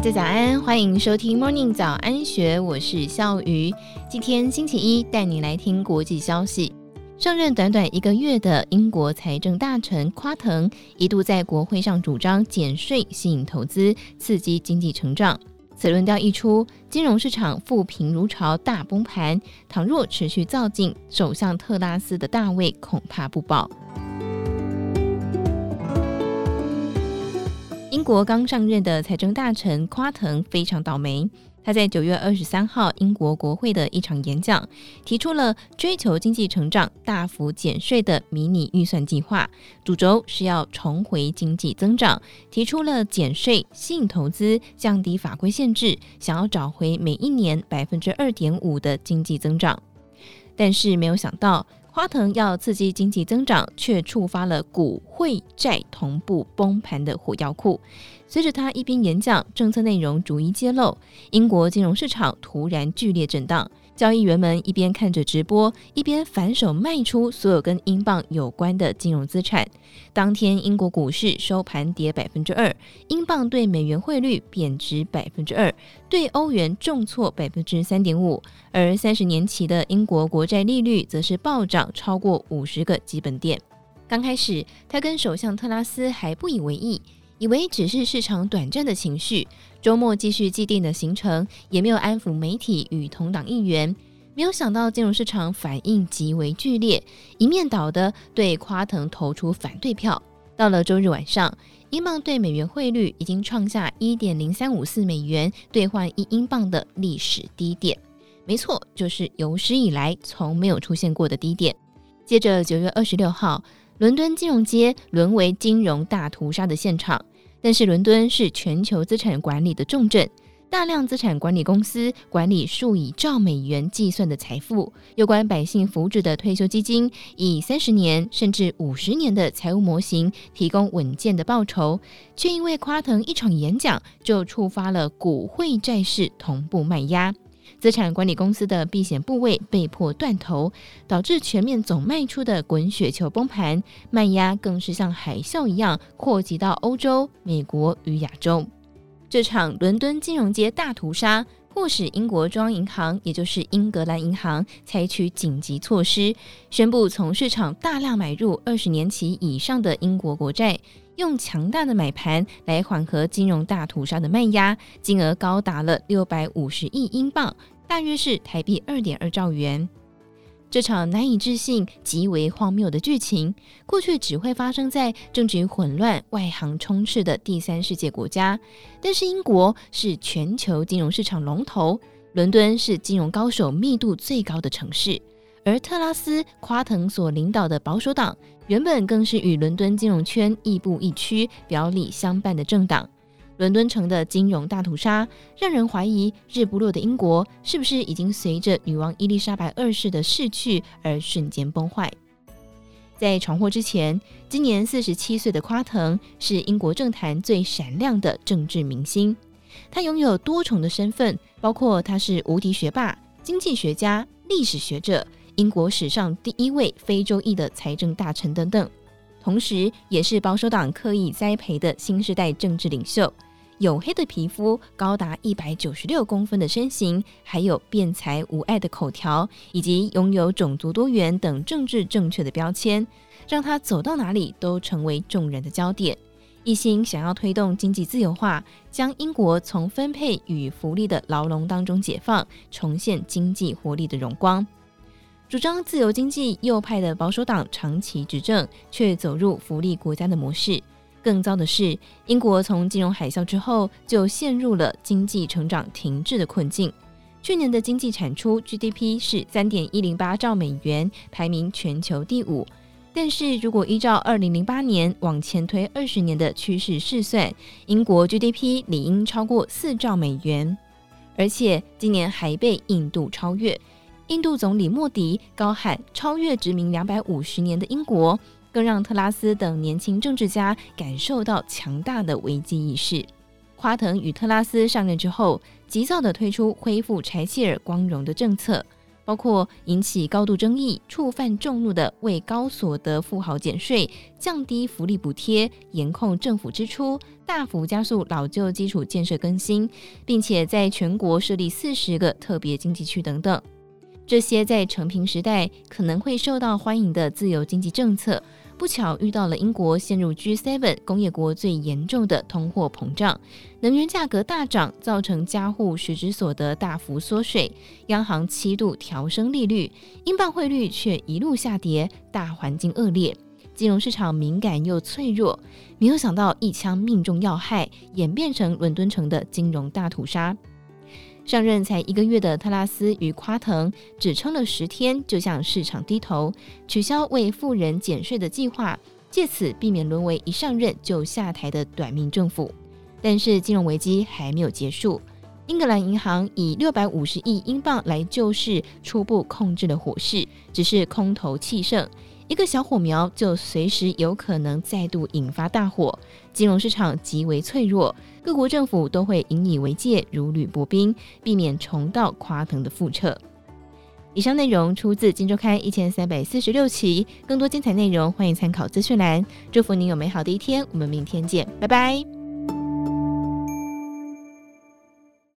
大家早安，欢迎收听 Morning 早安学，我是笑瑜。今天星期一，带你来听国际消息。上任短短一个月的英国财政大臣夸腾，一度在国会上主张减税吸引投资，刺激经济成长。此论调一出，金融市场负评如潮，大崩盘。倘若持续造进，首相特拉斯的大位恐怕不保。国刚上任的财政大臣夸腾非常倒霉。他在九月二十三号英国国会的一场演讲，提出了追求经济成长、大幅减税的迷你预算计划，主轴是要重回经济增长，提出了减税、吸引投资、降低法规限制，想要找回每一年百分之二点五的经济增长。但是没有想到，花藤要刺激经济增长，却触发了股汇债同步崩盘的火药库。随着他一边演讲，政策内容逐一揭露，英国金融市场突然剧烈震荡。交易员们一边看着直播，一边反手卖出所有跟英镑有关的金融资产。当天，英国股市收盘跌百分之二，英镑对美元汇率贬值百分之二，对欧元重挫百分之三点五。而三十年期的英国国债利率则是暴涨超过五十个基本点。刚开始，他跟首相特拉斯还不以为意。以为只是市场短暂的情绪，周末继续既定的行程，也没有安抚媒体与同党议员。没有想到金融市场反应极为剧烈，一面倒的对夸腾投出反对票。到了周日晚上，英镑对美元汇率已经创下一点零三五四美元兑换一英镑的历史低点。没错，就是有史以来从没有出现过的低点。接着九月二十六号，伦敦金融街沦为金融大屠杀的现场。但是伦敦是全球资产管理的重镇，大量资产管理公司管理数以兆美元计算的财富，有关百姓福祉的退休基金以三十年甚至五十年的财务模型提供稳健的报酬，却因为夸腾一场演讲就触发了股汇债市同步卖压。资产管理公司的避险部位被迫断头，导致全面总卖出的滚雪球崩盘，卖压更是像海啸一样扩及到欧洲、美国与亚洲。这场伦敦金融街大屠杀，迫使英国中央银行，也就是英格兰银行，采取紧急措施，宣布从市场大量买入二十年期以上的英国国债。用强大的买盘来缓和金融大屠杀的卖压，金额高达了六百五十亿英镑，大约是台币二点二兆元。这场难以置信、极为荒谬的剧情，过去只会发生在政局混乱、外行充斥的第三世界国家，但是英国是全球金融市场龙头，伦敦是金融高手密度最高的城市。而特拉斯夸腾所领导的保守党，原本更是与伦敦金融圈亦步亦趋、表里相伴的政党。伦敦城的金融大屠杀，让人怀疑日不落的英国是不是已经随着女王伊丽莎白二世的逝去而瞬间崩坏。在闯祸之前，今年四十七岁的夸腾是英国政坛最闪亮的政治明星。他拥有多重的身份，包括他是无敌学霸、经济学家、历史学者。英国史上第一位非洲裔的财政大臣等等，同时也是保守党刻意栽培的新时代政治领袖。黝黑的皮肤、高达一百九十六公分的身形，还有辩才无碍的口条，以及拥有种族多元等政治正确的标签，让他走到哪里都成为众人的焦点。一心想要推动经济自由化，将英国从分配与福利的牢笼当中解放，重现经济活力的荣光。主张自由经济右派的保守党长期执政，却走入福利国家的模式。更糟的是，英国从金融海啸之后就陷入了经济成长停滞的困境。去年的经济产出 GDP 是三点一零八兆美元，排名全球第五。但是如果依照二零零八年往前推二十年的趋势试算，英国 GDP 理应超过四兆美元，而且今年还被印度超越。印度总理莫迪高喊超越殖民两百五十年的英国，更让特拉斯等年轻政治家感受到强大的危机意识。夸腾与特拉斯上任之后，急躁地推出恢复柴契尔光荣的政策，包括引起高度争议、触犯众怒的为高所得富豪减税、降低福利补贴、严控政府支出、大幅加速老旧基础建设更新，并且在全国设立四十个特别经济区等等。这些在成平时代可能会受到欢迎的自由经济政策，不巧遇到了英国陷入 G7 工业国最严重的通货膨胀，能源价格大涨，造成家户实质所得大幅缩水，央行七度调升利率，英镑汇率却一路下跌，大环境恶劣，金融市场敏感又脆弱，没有想到一枪命中要害，演变成伦敦城的金融大屠杀。上任才一个月的特拉斯与夸腾只撑了十天，就向市场低头，取消为富人减税的计划，借此避免沦为一上任就下台的短命政府。但是金融危机还没有结束，英格兰银行以六百五十亿英镑来救市，初步控制了火势，只是空头气盛。一个小火苗就随时有可能再度引发大火，金融市场极为脆弱，各国政府都会引以为戒，如履薄冰，避免重蹈夸腾的覆辙。以上内容出自《金周刊》一千三百四十六期，更多精彩内容欢迎参考资讯栏。祝福您有美好的一天，我们明天见，拜拜。